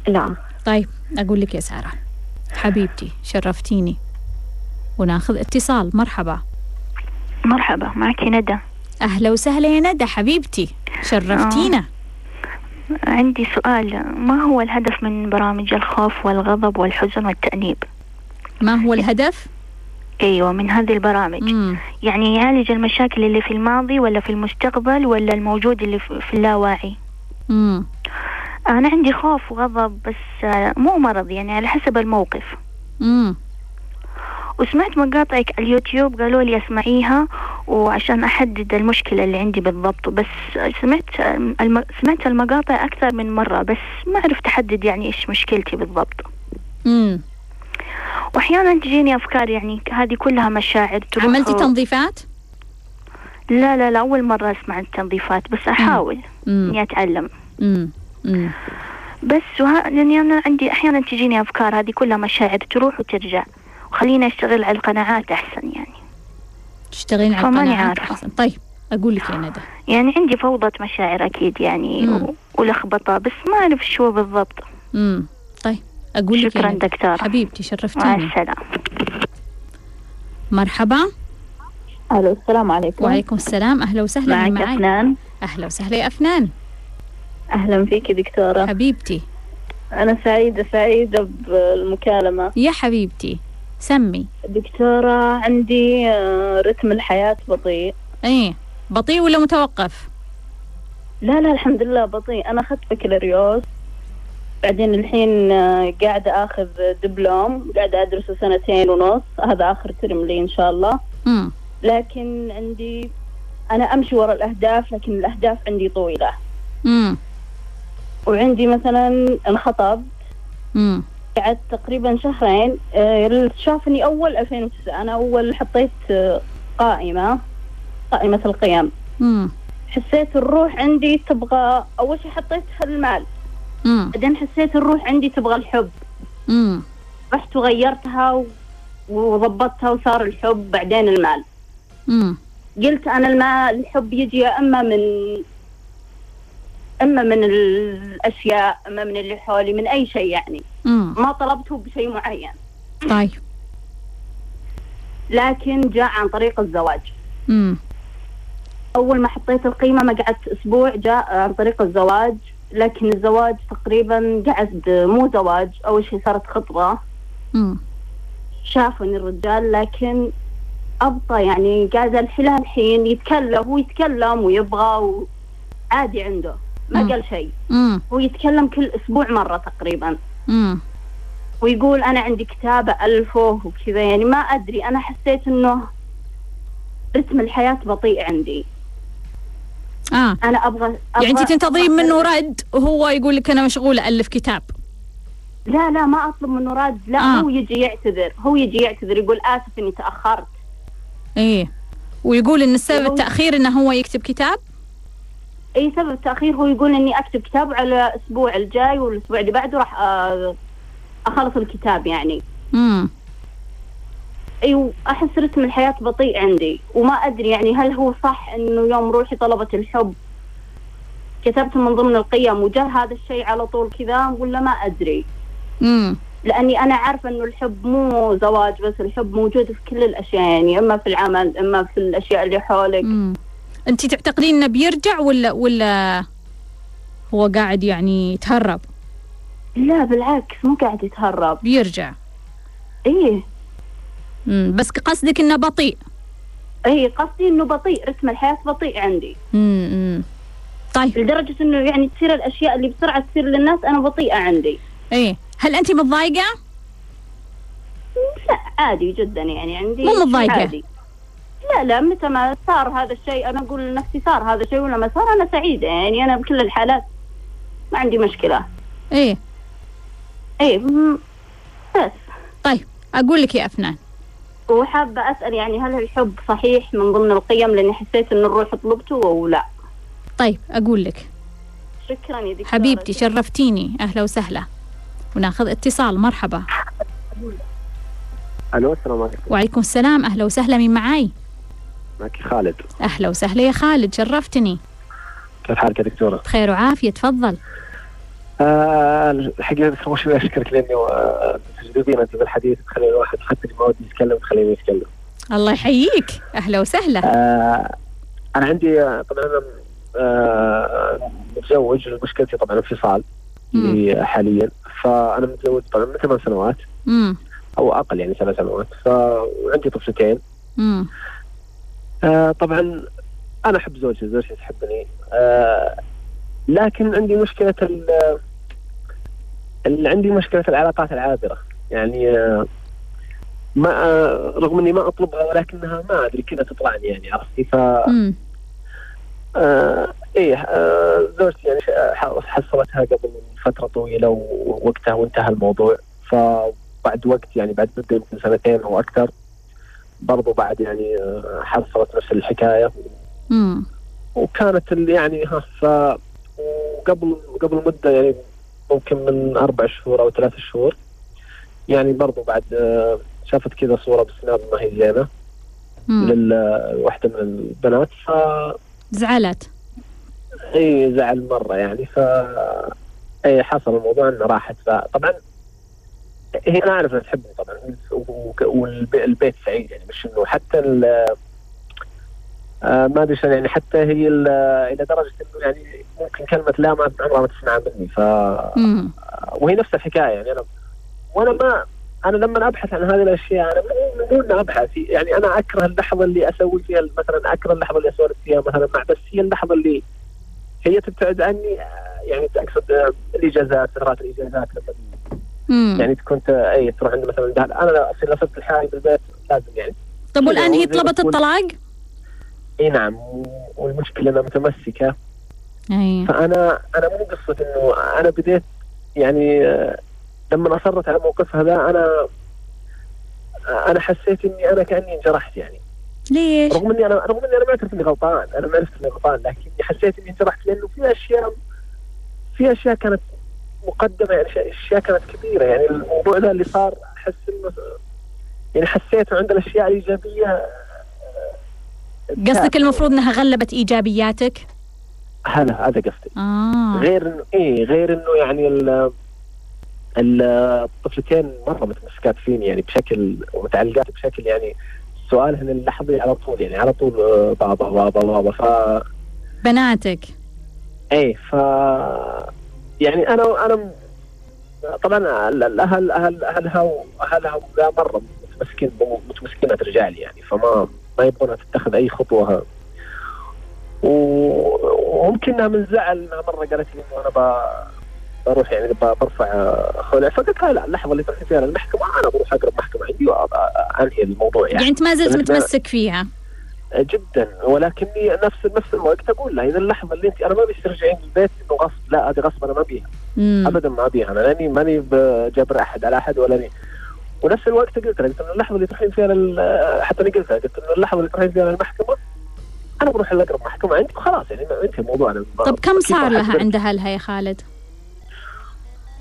لا. طيب أقول لك يا سارة. حبيبتي شرفتيني. وناخذ اتصال مرحبا مرحبا معك ندى أهلا وسهلا يا ندى حبيبتي شرفتينا آه. عندي سؤال ما هو الهدف من برامج الخوف والغضب والحزن والتأنيب ما هو الهدف؟ أيوه من هذه البرامج مم. يعني يعالج المشاكل اللي في الماضي ولا في المستقبل ولا الموجود اللي في اللاواعي مم. أنا عندي خوف وغضب بس مو مرض يعني على حسب الموقف مم. وسمعت مقاطعك على اليوتيوب قالوا لي اسمعيها وعشان احدد المشكلة اللي عندي بالضبط. بس سمعت الم... سمعت المقاطع أكثر من مرة بس ما عرفت احدد يعني إيش مشكلتي بالضبط. امم واحيانا تجيني افكار يعني هذه كلها مشاعر تروح عملتي تنظيفات؟ لا لا لا أول مرة أسمع التنظيفات بس أحاول إني أتعلم. امم بس وها لأني أنا عندي أحيانا تجيني أفكار هذه كلها مشاعر تروح وترجع. وخليني أشتغل على القناعات أحسن يعني. تشتغلين على القناعات أحسن. طيب أقول لك يا ندى. يعني عندي فوضى مشاعر أكيد يعني و... ولخبطة بس ما أعرف شو بالضبط. امم طيب أقول لك شكرا دكتور حبيبتي شرفتيني. مع السلامة. مرحبا. ألو السلام عليكم. وعليكم السلام. أهلا وسهلا معك معي أفنان. أهلا وسهلا يا أفنان. أهلا فيك دكتورة. حبيبتي. أنا سعيدة سعيدة بالمكالمة. يا حبيبتي. سمي. دكتورة عندي آه، رتم الحياة بطيء. إيه بطيء ولا متوقف؟ لا لا الحمد لله بطيء. أنا أخذت بكالوريوس. بعدين الحين آه، قاعدة أخذ دبلوم. قاعدة أدرسه سنتين ونص. هذا آخر ترم لي إن شاء الله. مم. لكن عندي أنا أمشي وراء الأهداف لكن الأهداف عندي طويلة. مم. وعندي مثلا انخطبت. قعدت تقريبا شهرين آه، شافني أول 2009 أنا أول حطيت آه، قائمة قائمة القيم مم. حسيت الروح عندي تبغى أول شيء حطيت المال بعدين حسيت الروح عندي تبغى الحب مم. رحت وغيرتها وضبطتها وصار الحب بعدين المال مم. قلت أنا المال الحب يجي يا إما من أما من الأشياء أما من اللي حولي من أي شيء يعني. مم. ما طلبته بشيء معين. طيب. لكن جاء عن طريق الزواج. مم. أول ما حطيت القيمة ما قعدت أسبوع جاء عن طريق الزواج. لكن الزواج تقريبا قعد مو زواج أول شيء صارت خطبة. شافني الرجال لكن أبطأ يعني قاعد الحين الحين يتكلم هو يتكلم ويبغى وعادي عنده. ما قال شيء. هو يتكلم كل أسبوع مرة تقريبا. مم. ويقول أنا عندي كتابه ألفه وكذا يعني ما أدري أنا حسيت إنه رتم الحياة بطيء عندي. آه. أنا أبغى, أبغى يعني أنت تنتظرين منه رد وهو يقول لك أنا مشغولة ألف كتاب. لا لا ما أطلب منه رد. لا آه. هو يجي يعتذر. هو يجي يعتذر يقول آسف إني تأخرت. إيه. ويقول إن السبب التأخير إنه هو يكتب كتاب؟ أي سبب التاخير هو يقول إني أكتب كتاب على الأسبوع الجاي والأسبوع اللي بعده راح آه، أخلص الكتاب يعني. امم أيوه احس رتم الحياة بطيء عندي وما أدري يعني هل هو صح إنه يوم روحي طلبت الحب؟ كتبت من ضمن القيم وجاء هذا الشيء على طول كذا ولا ما أدري. امم لأني أنا عارفة إنه الحب مو زواج بس الحب موجود في كل الأشياء يعني أما في العمل أما في الأشياء اللي حولك. مم. انت تعتقدين إنه بيرجع ولا ولا هو قاعد يعني يتهرب؟ لا بالعكس مو قاعد يتهرب. بيرجع. إيه. امم بس قصدك إنه بطيء. إيه قصدي إنه بطيء. رتم الحياة بطيء عندي. امم طيب. لدرجة إنه يعني تصير الأشياء اللي بسرعة تصير للناس أنا بطيئة عندي. إيه. هل انت متضايقة؟ لا عادي جدا يعني عندي مو. عادي. لا لا متى ما صار هذا الشيء أنا أقول لنفسي صار هذا الشيء ولا ما صار أنا سعيدة يعني أنا بكل الحالات ما عندي مشكلة. إيه. إيه بس. طيب أقول لك يا أفنان. وحابة أسأل يعني هل الحب صحيح من ضمن القيم؟ لأني حسيت إن الروح طلبته أو لا. طيب أقول لك. شكرا يا دكتورة. حبيبتي شرفتيني. أهلا وسهلا. وناخذ اتصال. مرحبا. ألو السلام عليكم. وعليكم السلام. أهلا وسهلا. مين معاي؟ معك خالد. أهلا وسهلا يا خالد شرفتني. كيف حالك يا دكتورة؟ بخير وعافية تفضل. آه الحقيقة بس أول شيء أشكرك لأني آه، تجذبين أنت بالحديث تخلي الواحد حتى ما ودي يتكلم تخليني يتكلم. الله يحييك. أهلا وسهلا. آه أنا عندي طبعا أنا آه متزوج مشكلتي طبعا انفصال مم. لي حاليا. فأنا متزوج طبعا من ثمان سنوات امم أو أقل يعني سبع سنوات. فعندي طفلتين. آه طبعا أنا أحب زوجتي زوجتي تحبني. آه لكن عندي مشكلة ال ال- عندي مشكلة العلاقات العابرة. يعني آه ما آه رغم إني ما أطلبها ولكنها ما أدري كذا تطلعني يعني عرفتي؟ ف آه إيه آه زوجتي يعني حصلتها قبل فترة طويلة ووقتها وانتهى الموضوع. فبعد وقت يعني بعد مدة يمكن سنتين أو أكثر برضو بعد يعني آه، حصلت نفس الحكاية. امم وكانت اللي يعني ها ف وقبل قبل مدة يعني ممكن من أربع شهور أو ثلاث شهور. يعني برضو بعد آه، شافت كذا صورة بسناب ما هي زينة لواحده من البنات. ف زعلت؟ اي زعل مرة يعني. ف اي حصل الموضوع إنه راحت. فطبعا هي أنا أعرف إنها تحبني طبعا والبيت سعيد يعني مش إنه حتى ال آه، ما أدري شلون يعني حتى هي ال- إلى درجة إنه يعني ممكن كلمة لا ما عمرها ما تسمعها مني ف وهي نفس الحكاية يعني أنا وأنا ما أنا لما أبحث عن هذه الأشياء أنا مو إني أبحث يعني أنا أكره اللحظة اللي أسوي فيها مثلا أكره اللحظة اللي أسولف فيها مثلا مع بس هي اللحظة اللي هي تبتعد عني آه، يعني اقصد آه، الإجازات فترات الإجازات لما امم يعني تكون أي تروح عند مثلا دهل. أنا أصير لصقت لحالي بالبيت لازم يعني طب والآن هي زي ما طلبت الطلاق؟ إي نعم والمشكلة إنها متمسكة أي فأنا أنا مو قصة إنه أنا بديت يعني لما أصرت على موقفها ذا أنا أنا حسيت إني أنا كأني انجرحت يعني ليش؟ رغم إني أنا رغم إني أنا ما اعترف إني غلطان أنا ما عرفت إني غلطان لكن حسيت إني انجرحت لأنه في أشياء في أشياء كانت مقدمة يعني أشياء كانت كبيرة. يعني الموضوع ذا اللي صار أحس إنه يعني حسيت عند الأشياء الإيجابية آه، قصدك المفروض إنها غلبت إيجابياتك؟ هلا هذا قصدي. آه. غير انه إيه غير إنه يعني ال ال- الطفلتين مرة متمسكات فيني يعني بشكل ومتعلقات بشكل يعني سؤالهن اللحظي على طول يعني على طول آه، بابا بابا بابا. ف بناتك. إيه ف يعني أنا أنا طبعا ال- الاهل أهل أهلها واهلها لا مرة متمسكين متمسكين رجال يعني فما ما يبغونها تتخذ أي خطوة. وممكن إنها من زعل إنها مرة قالت لي إنه أنا بروح يعني برفع خلع. فقلت لها لا اللحظة اللي تروحي فيها للمحكمة أنا بروح أقرب محكمة عندي وانهي الموضوع يعني. يعني أنت ما زلت متمسك فيها. جدا. ولكني نفس نفس الوقت أقول لها إذا اللحظة اللي انت أنا ما بيصير ترجعين البيت إنه غصب. لا هذه غصب أنا ما بيها مم. ابدا ما أبيها. أنا لأني ماني بجبر أحد على أحد ولا لي. ونفس الوقت قلت لها قلت إنه اللحظة اللي تروحين فيها لل... حتى أنا قلت لها قلت إنه اللحظة اللي تروحين فيها للمحكمة أنا بروح لأقرب محكمة عندي وخلاص. يعني انتهى الموضوع أنا ما- طب كم صار لها عند اهلها يا خالد؟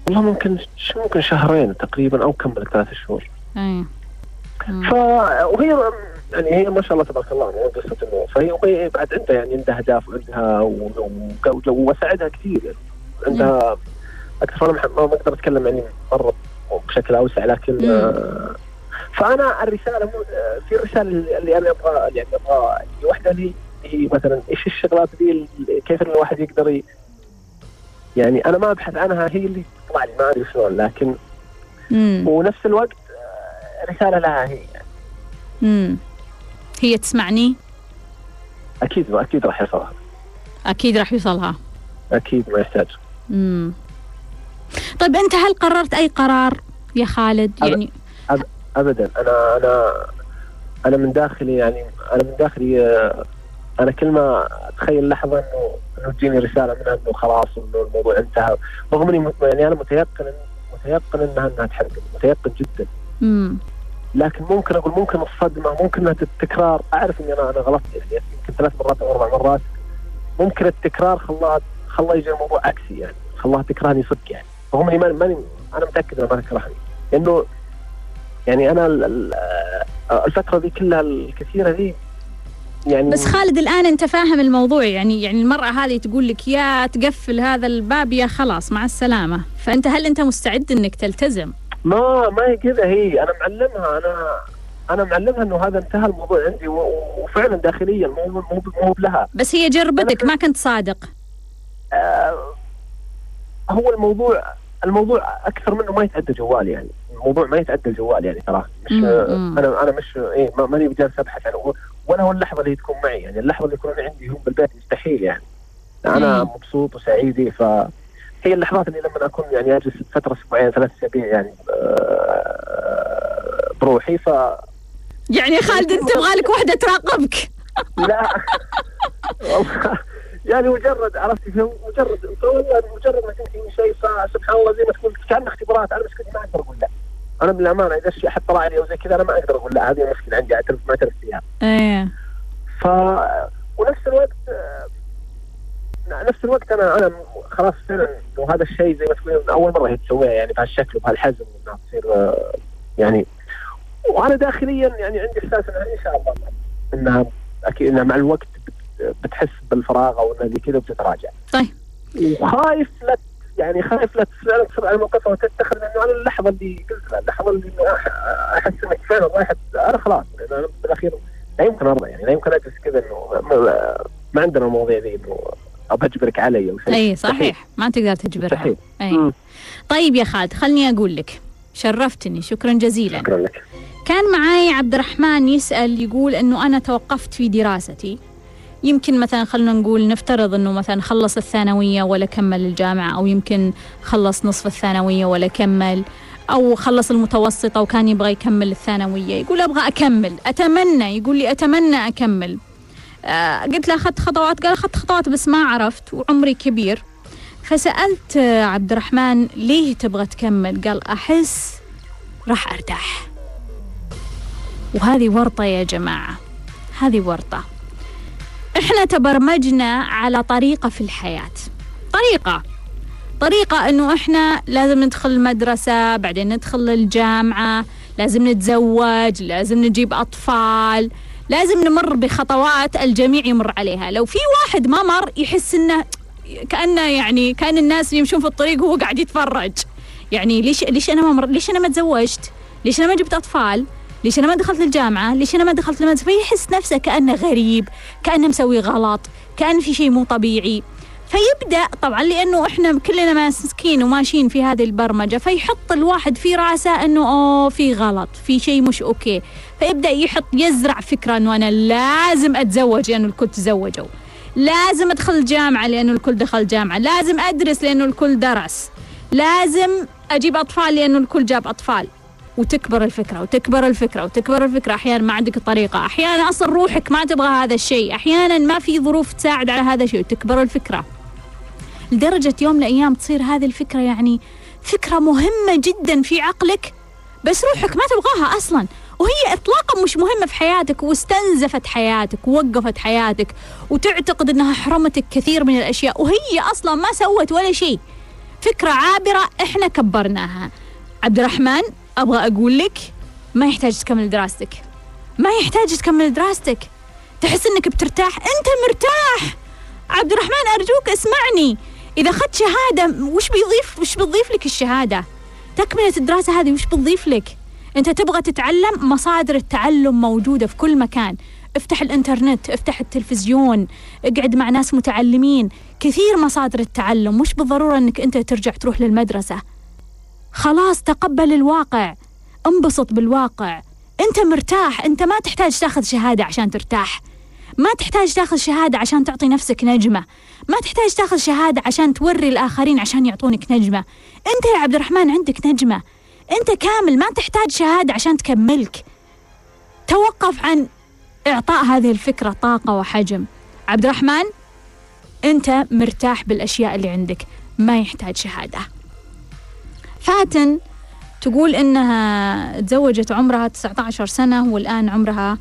والله ممكن ش- ممكن شهرين تقريبا أو كملت ثلاث شهور. اي ف وهي يعني هي ما شاء الله تبارك الله مو قصة انه فهي بعد عندها يعني عندها أهداف وعندها وساعدها كثير يعني. عندها أكثر أنا ما ما أقدر أتكلم يعني مرة بشكل أوسع لكن مم. آه فأنا الرسالة مو آه، في الرسالة اللي أنا أبغى يعني أبغى واحدة اللي هي مثلا إيش الشغلات دي كيف إن الواحد يقدر يعني أنا ما أبحث عنها هي اللي تطلع لي ما أدري شلون لكن امم ونفس الوقت آه، رسالة لها هي يعني. هي تسمعني؟ أكيد أكيد راح يصلها. أكيد راح يوصلها أكيد ما يحتاج. امم طيب أنت هل قررت أي قرار يا خالد؟ يعني ابدا. أنا أنا أنا من داخلي يعني أنا من داخلي آه، أنا كل ما أتخيل لحظة انه إنه تجيني رسالة منها انه خلاص إنه الموضوع انتهى. رغم إني يعني أنا متيقن متيقن انها إنها تحقق متيقن جدا. امم لكن ممكن أقول ممكن الصدمه ممكن التكرار أعرف إني أنا أنا غلطت يعني يمكن ثلاث مرات أو أربع مرات. ممكن التكرار خلاها خلاه يجي الموضوع عكسي يعني خلاها تكرهني صدق يعني. رغم اني ماني أنا متأكد انها ما تكرهني. لأنه يعني أنا الفترة دي كلها الكثيرة دي يعني بس خالد الآن أنت فاهم الموضوع يعني يعني المرأة هذه تقول لك يا تقفل هذا الباب يا خلاص مع السلامة. فأنت هل أنت مستعد إنك تلتزم؟ ما ما هي كذا هي أنا معلمها أنا أنا معلمها إنه هذا انتهى الموضوع عندي وفعلا داخليا مو مو مو لها بس هي جربتك ما كنت صادق. آه هو الموضوع الموضوع أكثر منه ما يتعدى جوال يعني. الموضوع ما يتعدى الجوال يعني ترى. مش أنا أنا مش إيه ماني بجالس أبحث عنه ولا هو اللحظة اللي تكون معي يعني. اللحظة اللي يكون عندي هم بالبيت مستحيل يعني. أنا. مبسوط وسعيد ف هي اللحظات اللي لما أكون يعني أجلس فترة أسبوعين ثلاث أسابيع يعني آه، بروحي ف يعني خالد أنت تبغى لك واحدة تراقبك؟ لا. والله. يعني مجرد عرفتي مجرد مجرد ما تنتهي شيء سبحان الله زي ما تقول كان اختبارات. أنا مشكلتي ما أقدر أقول لا. أنا بالأمانة إذا الشيء احد طلع لي أو زي كذا أنا ما أقدر أقول لا. هذه مشكله عندي اعترف ما أعترف فيها. إيه. ف ونفس الوقت نفس الوقت أنا أنا خلاص فعلا وهذا الشيء زي ما تقول أول مرة هي تسويها يعني بهالشكل وبهالحزم إنها تصير يعني وأنا داخليا يعني عندي إحساس إنها إن شاء الله إنها أكيد إنها مع الوقت بتحس بالفراغ أو إنها كذا وبتتراجع. طيب. وخايف لا يعني خايف لا فعلا تصير على موقفها وتتخذ لأنه أنا اللحظة اللي قلت لها اللحظة اللي أحس إنك فعلا رايح أنا خلاص أنا بالأخير لا يمكن أرضى يعني لا يمكن أجلس كذا إنه ما عندنا المواضيع ذي إنه ابى اجبرك علي أو شيء أي صحيح. ما تقدر تجبرها. أي. طيب يا خالد خلني أقول لك. شرفتني. شكرا جزيلا. شكرا لك. كان معي عبد الرحمن يسأل يقول أنه أنا توقفت في دراستي. يمكن مثلا خلينا نقول نفترض أنه مثلا خلص الثانوية ولا كمل الجامعة أو يمكن خلص نصف الثانوية ولا كمل أو خلص المتوسطة وكان يبغى يكمل الثانوية. يقول أبغى أكمل أتمنى. يقول لي أتمنى أكمل. قلت له أخذت خطوات قال أخذت خطوات بس ما عرفت وعمري كبير. فسألت عبد الرحمن ليه تبغى تكمل؟ قال أحس راح أرتاح. وهذه ورطة يا جماعة هذه ورطة. إحنا تبرمجنا على طريقة في الحياة. طريقة طريقة إنه إحنا لازم ندخل المدرسة بعدين ندخل الجامعة لازم نتزوج لازم نجيب أطفال. لازم نمر بخطوات الجميع يمر عليها. لو في واحد ما مر يحس إنه كأنه يعني كأن الناس يمشون في الطريق وهو قاعد يتفرج. يعني ليش ليش أنا ما مر ليش أنا ما تزوجت؟ ليش أنا ما جبت أطفال؟ ليش أنا ما دخلت الجامعة؟ ليش أنا ما دخلت المدرسة؟ فيحس نفسه كأنه غريب كأنه مسوي غلط كأن في شيء مو طبيعي. فيبدأ طبعا لأنه إحنا كلنا ماسكين وماشيين في هذه البرمجة فيحط الواحد في رأسه إنه أوه في غلط في شيء مش أوكي. فيبدأ يحط يزرع فكرة إنه أنا لازم أتزوج لأنه الكل تزوجوا. لازم أدخل الجامعة لأنه الكل دخل جامعه لازم أدرس لأنه الكل درس. لازم أجيب أطفال لأنه الكل جاب أطفال. وتكبر الفكرة وتكبر الفكرة وتكبر الفكرة. أحيانا ما عندك طريقة. أحيانا أصلا روحك ما تبغى هذا الشيء. أحيانا ما في ظروف تساعد على هذا الشيء. وتكبر الفكرة. لدرجة يوم من الأيام تصير هذه الفكرة يعني فكرة مهمة جدا في عقلك بس روحك ما تبغاها أصلا. وهي اطلاقا مش مهمة في حياتك واستنزفت حياتك ووقفت حياتك وتعتقد إنها حرمتك كثير من الأشياء وهي أصلا ما سوت ولا شيء. فكرة عابرة إحنا كبرناها. عبد الرحمن أبغى أقول لك ما يحتاج تكمل دراستك. ما يحتاج تكمل دراستك. تحس إنك بترتاح. أنت مرتاح. عبد الرحمن أرجوك اسمعني. إذا أخذت شهادة وش بيضيف وش بتضيف لك الشهادة؟ تكملة الدراسة هذه وش بتضيف لك؟ أنت تبغى تتعلم مصادر التعلم موجودة في كل مكان. افتح الإنترنت افتح التلفزيون اقعد مع ناس متعلمين. كثير مصادر التعلم مش بالضرورة إنك أنت ترجع تروح للمدرسة. خلاص تقبل الواقع. انبسط بالواقع. أنت مرتاح أنت ما تحتاج تاخذ شهادة عشان ترتاح. ما تحتاج تاخذ شهادة عشان تعطي نفسك نجمة. ما تحتاج تاخذ شهادة عشان توري الآخرين عشان يعطونك نجمة. أنت يا عبد الرحمن عندك نجمة. أنت كامل ما تحتاج شهادة عشان تكملك. توقف عن إعطاء هذه الفكرة طاقة وحجم. عبد الرحمن أنت مرتاح بالأشياء اللي عندك ما يحتاج شهادة. فاتن تقول إنها تزوجت عمرها 19 سنة والآن عمرها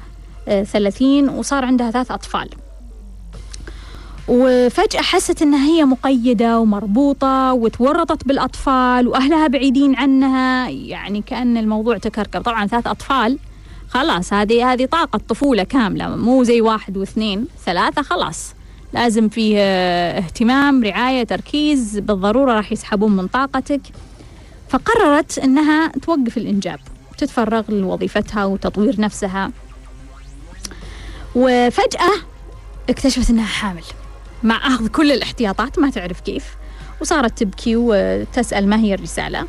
30 وصار عندها ثلاث أطفال. وفجأة حست إنها هي مقيدة ومربوطة وتورطت بالأطفال وأهلها بعيدين عنها. يعني كأن الموضوع تكركب. طبعا ثلاث أطفال. خلاص هذه هذه طاقة طفولة كاملة. مو زي واحد واثنين. ثلاثة خلاص. لازم فيه اهتمام رعاية تركيز. بالضرورة راح يسحبون من طاقتك. فقررت إنها توقف الإنجاب وتتفرغ لوظيفتها وتطوير نفسها. وفجأة اكتشفت إنها حامل. مع أخذ كل الاحتياطات ما تعرف كيف. وصارت تبكي وتسأل ما هي الرسالة.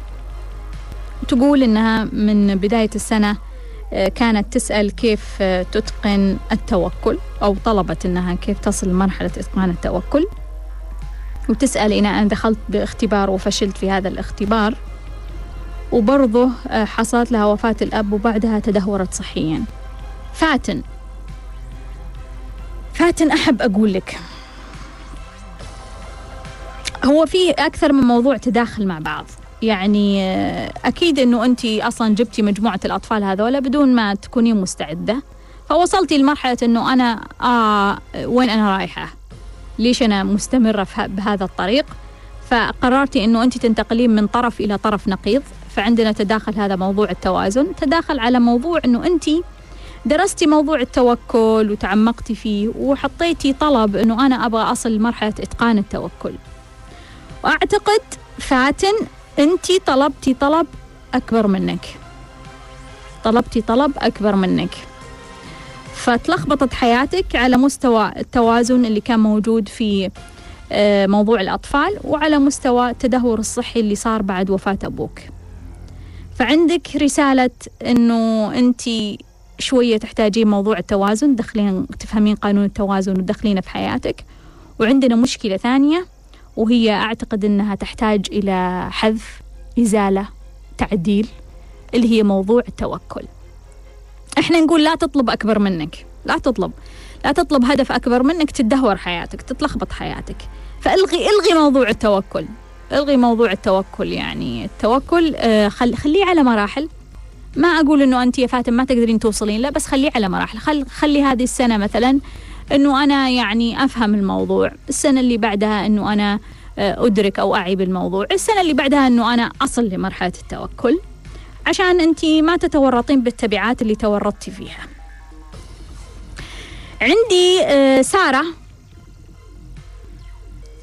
تقول إنها من بداية السنة كانت تسأل كيف تتقن التوكل أو طلبت أنها كيف تصل لمرحلة إتقان التوكل. وتسأل إن أنا دخلت باختبار وفشلت في هذا الاختبار. وبرضه حصلت لها وفاة الأب وبعدها تدهورت صحيا. فاتن. فاتن أحب أقول لك هو في أكثر من موضوع تداخل مع بعض. يعني أكيد أنه أنت أصلا جبتي مجموعة الأطفال هذولا بدون ما تكونين مستعدة. فوصلتي لمرحلة أنه أنا آه وين أنا رايحة؟ ليش أنا مستمرة بهذا الطريق؟ فقررتي أنه أنت تنتقلين من طرف إلى طرف نقيض. فعندنا تداخل هذا موضوع التوازن. تداخل على موضوع أنه أنت درستي موضوع التوكل وتعمقتي فيه وحطيتي طلب أنه أنا أبغى أصل لمرحلة إتقان التوكل. وأعتقد فاتن أنت طلبتي طلب أكبر منك. طلبتي طلب أكبر منك. فتلخبطت حياتك على مستوى التوازن اللي كان موجود في موضوع الأطفال وعلى مستوى التدهور الصحي اللي صار بعد وفاة أبوك. فعندك رسالة أنه أنت شوية تحتاجين موضوع التوازن دخلين تفهمين قانون التوازن ودخلينه في حياتك. وعندنا مشكلة ثانية وهي أعتقد أنها تحتاج إلى حذف إزالة تعديل اللي هي موضوع التوكل. إحنا نقول لا تطلب أكبر منك لا تطلب. لا تطلب هدف أكبر منك تدهور حياتك تتلخبط حياتك. فألغي ألغي موضوع التوكل. ألغي موضوع التوكل يعني التوكل آه خل خليه على مراحل. ما أقول إنه أنت يا فاتن ما تقدرين توصلين لا بس خليه على مراحل. خل خلي هذه السنة مثلا إنه أنا يعني أفهم الموضوع. السنة اللي بعدها إنه أنا أدرك أو أعي بالموضوع. السنة اللي بعدها إنه أنا أصل لمرحلة التوكل. عشان أنت ما تتورطين بالتبعات اللي تورطتي فيها. عندي سارة.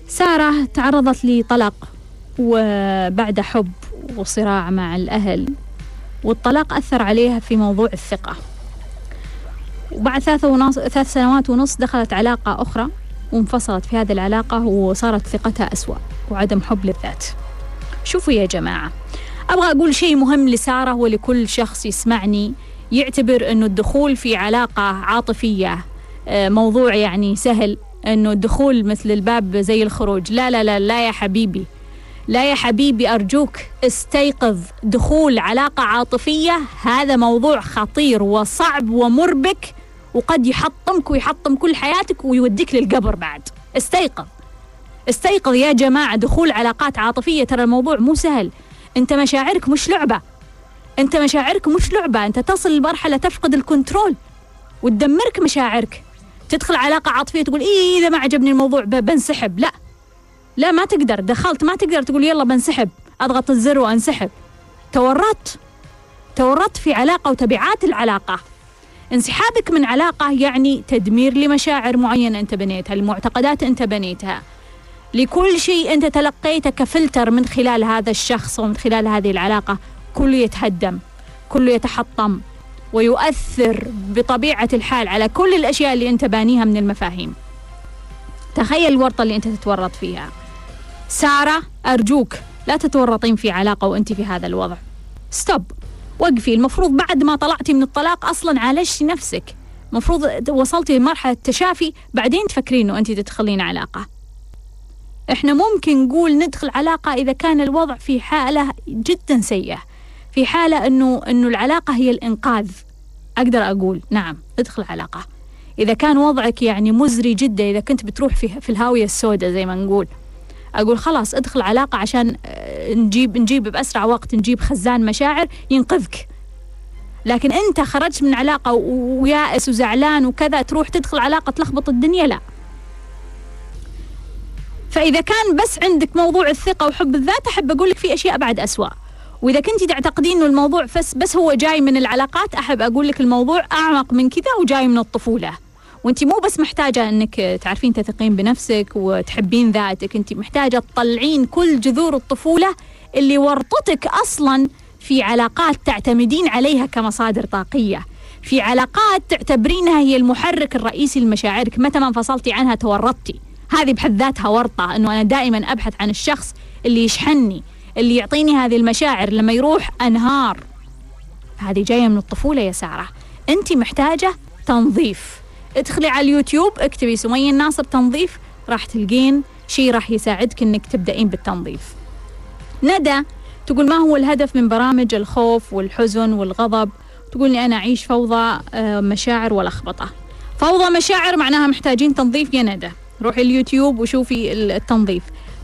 سارة تعرضت لطلاق وبعد حب وصراع مع الأهل. والطلاق أثر عليها في موضوع الثقة. وبعد ثلاث ونص ثلاث سنوات ونص دخلت علاقة أخرى وانفصلت في هذه العلاقة وصارت ثقتها أسوأ وعدم حب للذات. شوفوا يا جماعة أبغى أقول شيء مهم لسارة ولكل شخص يسمعني يعتبر أنه الدخول في علاقة عاطفية موضوع يعني سهل أنه الدخول مثل الباب زي الخروج. لا لا لا لا يا حبيبي. لا يا حبيبي أرجوك استيقظ. دخول علاقة عاطفية هذا موضوع خطير وصعب ومربك. وقد يحطمك ويحطم كل حياتك ويوديك للقبر بعد. استيقظ. استيقظ يا جماعة دخول علاقات عاطفية. ترى الموضوع مو سهل. انت مشاعرك مش لعبة. انت مشاعرك مش لعبة. انت تصل لمرحلة تفقد الكنترول وتدمرك مشاعرك. تدخل علاقة عاطفية تقول إيه إذا ما عجبني الموضوع بنسحب. لا. لا ما تقدر. دخلت ما تقدر تقول يلا بنسحب. أضغط الزر وأنسحب. تورطت. تورطت في علاقة وتبعات العلاقة. انسحابك من علاقة يعني تدمير لمشاعر معينة انت بنيتها لمعتقدات انت بنيتها. لكل شيء انت تلقيته كفلتر من خلال هذا الشخص ومن خلال هذه العلاقة كله يتهدم كله يتحطم ويؤثر بطبيعة الحال على كل الأشياء اللي انت بانيها من المفاهيم. تخيل الورطه اللي انت تتورط فيها. سارة أرجوك لا تتورطين في علاقة وأنت في هذا الوضع. ستوب وقفي. المفروض بعد ما طلعتي من الطلاق أصلا عالجتي نفسك. مفروض وصلتي لمرحلة تشافي بعدين تفكرين إنه أنت تدخلين علاقة. إحنا ممكن نقول ندخل علاقة إذا كان الوضع في حالة جدا سيئة في حالة إنه إنه العلاقة هي الإنقاذ. أقدر أقول نعم ادخل علاقة. إذا كان وضعك يعني مزري جدا إذا كنت بتروح في في الهاوية السوداء زي ما نقول. أقول خلاص ادخل علاقة عشان آه، نجيب نجيب بأسرع وقت نجيب خزان مشاعر ينقذك. لكن أنت خرجت من علاقة ويائس وزعلان وكذا تروح تدخل علاقة تلخبط الدنيا؟ لا. فإذا كان بس عندك موضوع الثقة وحب الذات أحب أقول لك في أشياء بعد أسوأ. وإذا كنت تعتقدين إنه الموضوع بس بس هو جاي من العلاقات أحب أقول لك الموضوع أعمق من كذا وجاي من الطفولة. وانت مو بس محتاجة انك تعرفين تثقين بنفسك وتحبين ذاتك انت محتاجة تطلعين كل جذور الطفولة اللي ورطتك أصلا في علاقات تعتمدين عليها كمصادر طاقية. في علاقات تعتبرينها هي المحرك الرئيسي لمشاعرك متى ما انفصلتي عنها تورطتي. هذه بحد ذاتها ورطة أنه أنا دائما أبحث عن الشخص اللي يشحنني اللي يعطيني هذه المشاعر لما يروح أنهار. هذه جاية من الطفولة يا سارة. أنت محتاجة تنظيف. ادخلي على اليوتيوب اكتبي سمية الناصر تنظيف راح تلقين شيء راح يساعدك إنك تبدأين بالتنظيف. ندى تقول ما هو الهدف من برامج الخوف والحزن والغضب؟ تقول لي أنا أعيش فوضى آه، مشاعر ولخبطة فوضى مشاعر معناها محتاجين تنظيف يا ندى. روحي اليوتيوب وشوفي التنظيف.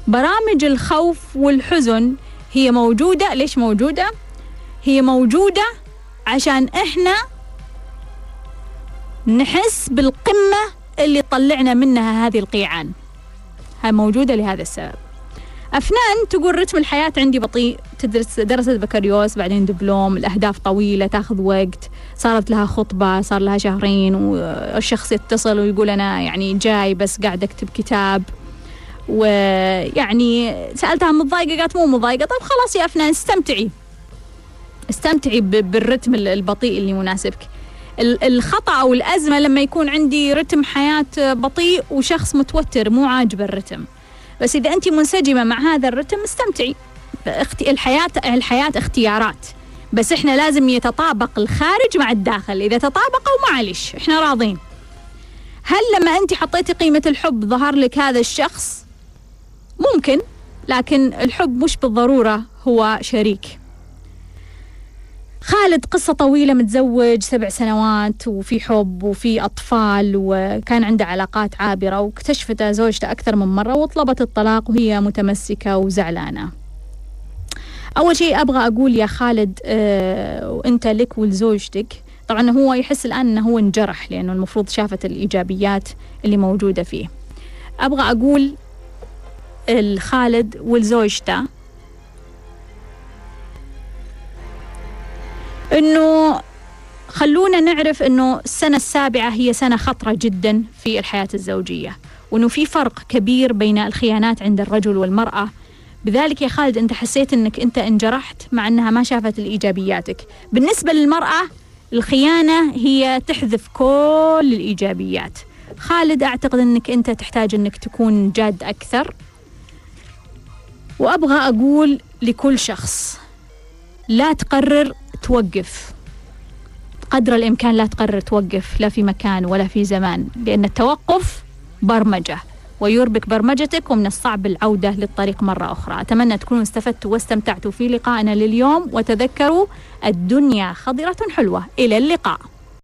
برامج الخوف والحزن هي موجودة ليش موجودة؟ هي موجودة عشان إحنا نحس بالقمة اللي طلعنا منها هذه القيعان. موجودة لهذا السبب. أفنان تقول رتم الحياة عندي بطيء تدرس درست بكالوريوس بعدين دبلوم الأهداف طويلة تاخذ وقت صارت لها خطبة صار لها شهرين والشخص يتصل ويقول أنا يعني جاي بس قاعد أكتب كتاب. ويعني سألتها متضايقة قالت مو متضايقة. طيب خلاص يا أفنان استمتعي. استمتعي بالرتم البطيء اللي مناسبك. الخطأ أو الأزمة لما يكون عندي رتم حياة بطيء وشخص متوتر مو عاجبه الرتم. بس إذا أنت منسجمة مع هذا الرتم استمتعي. الحياة الحياة اختيارات. بس إحنا لازم يتطابق الخارج مع الداخل. إذا تطابقوا معلش إحنا راضين. هل لما أنت حطيتي قيمة الحب ظهر لك هذا الشخص؟ ممكن. لكن الحب مش بالضرورة هو شريك. خالد قصة طويلة متزوج سبع سنوات وفي حب وفي أطفال وكان عنده علاقات عابرة واكتشفت زوجته أكثر من مرة وطلبت الطلاق وهي متمسكة وزعلانة. أول شيء أبغى أقول يا خالد آه وأنت لك ولزوجتك. طبعا هو يحس الآن أنه هو انجرح لأنه المفروض شافت الإيجابيات اللي موجودة فيه. أبغى أقول الخالد ولزوجته إنه خلونا نعرف إنه السنة السابعة هي سنة خطرة جدا في الحياة الزوجية وإنه في فرق كبير بين الخيانات عند الرجل والمرأة. بذلك يا خالد أنت حسيت إنك أنت انجرحت مع إنها ما شافت الإيجابياتك. بالنسبة للمرأة الخيانة هي تحذف كل الإيجابيات. خالد أعتقد إنك أنت تحتاج إنك تكون جاد أكثر. وأبغى أقول لكل شخص لا تقرر توقف. قدر الإمكان لا تقرر توقف لا في مكان ولا في زمان لأن التوقف برمجة ويربك برمجتك ومن الصعب العودة للطريق مرة أخرى. أتمنى تكونوا استفدتوا واستمتعتوا في لقائنا لليوم وتذكروا الدنيا خضرة حلوة. إلى اللقاء.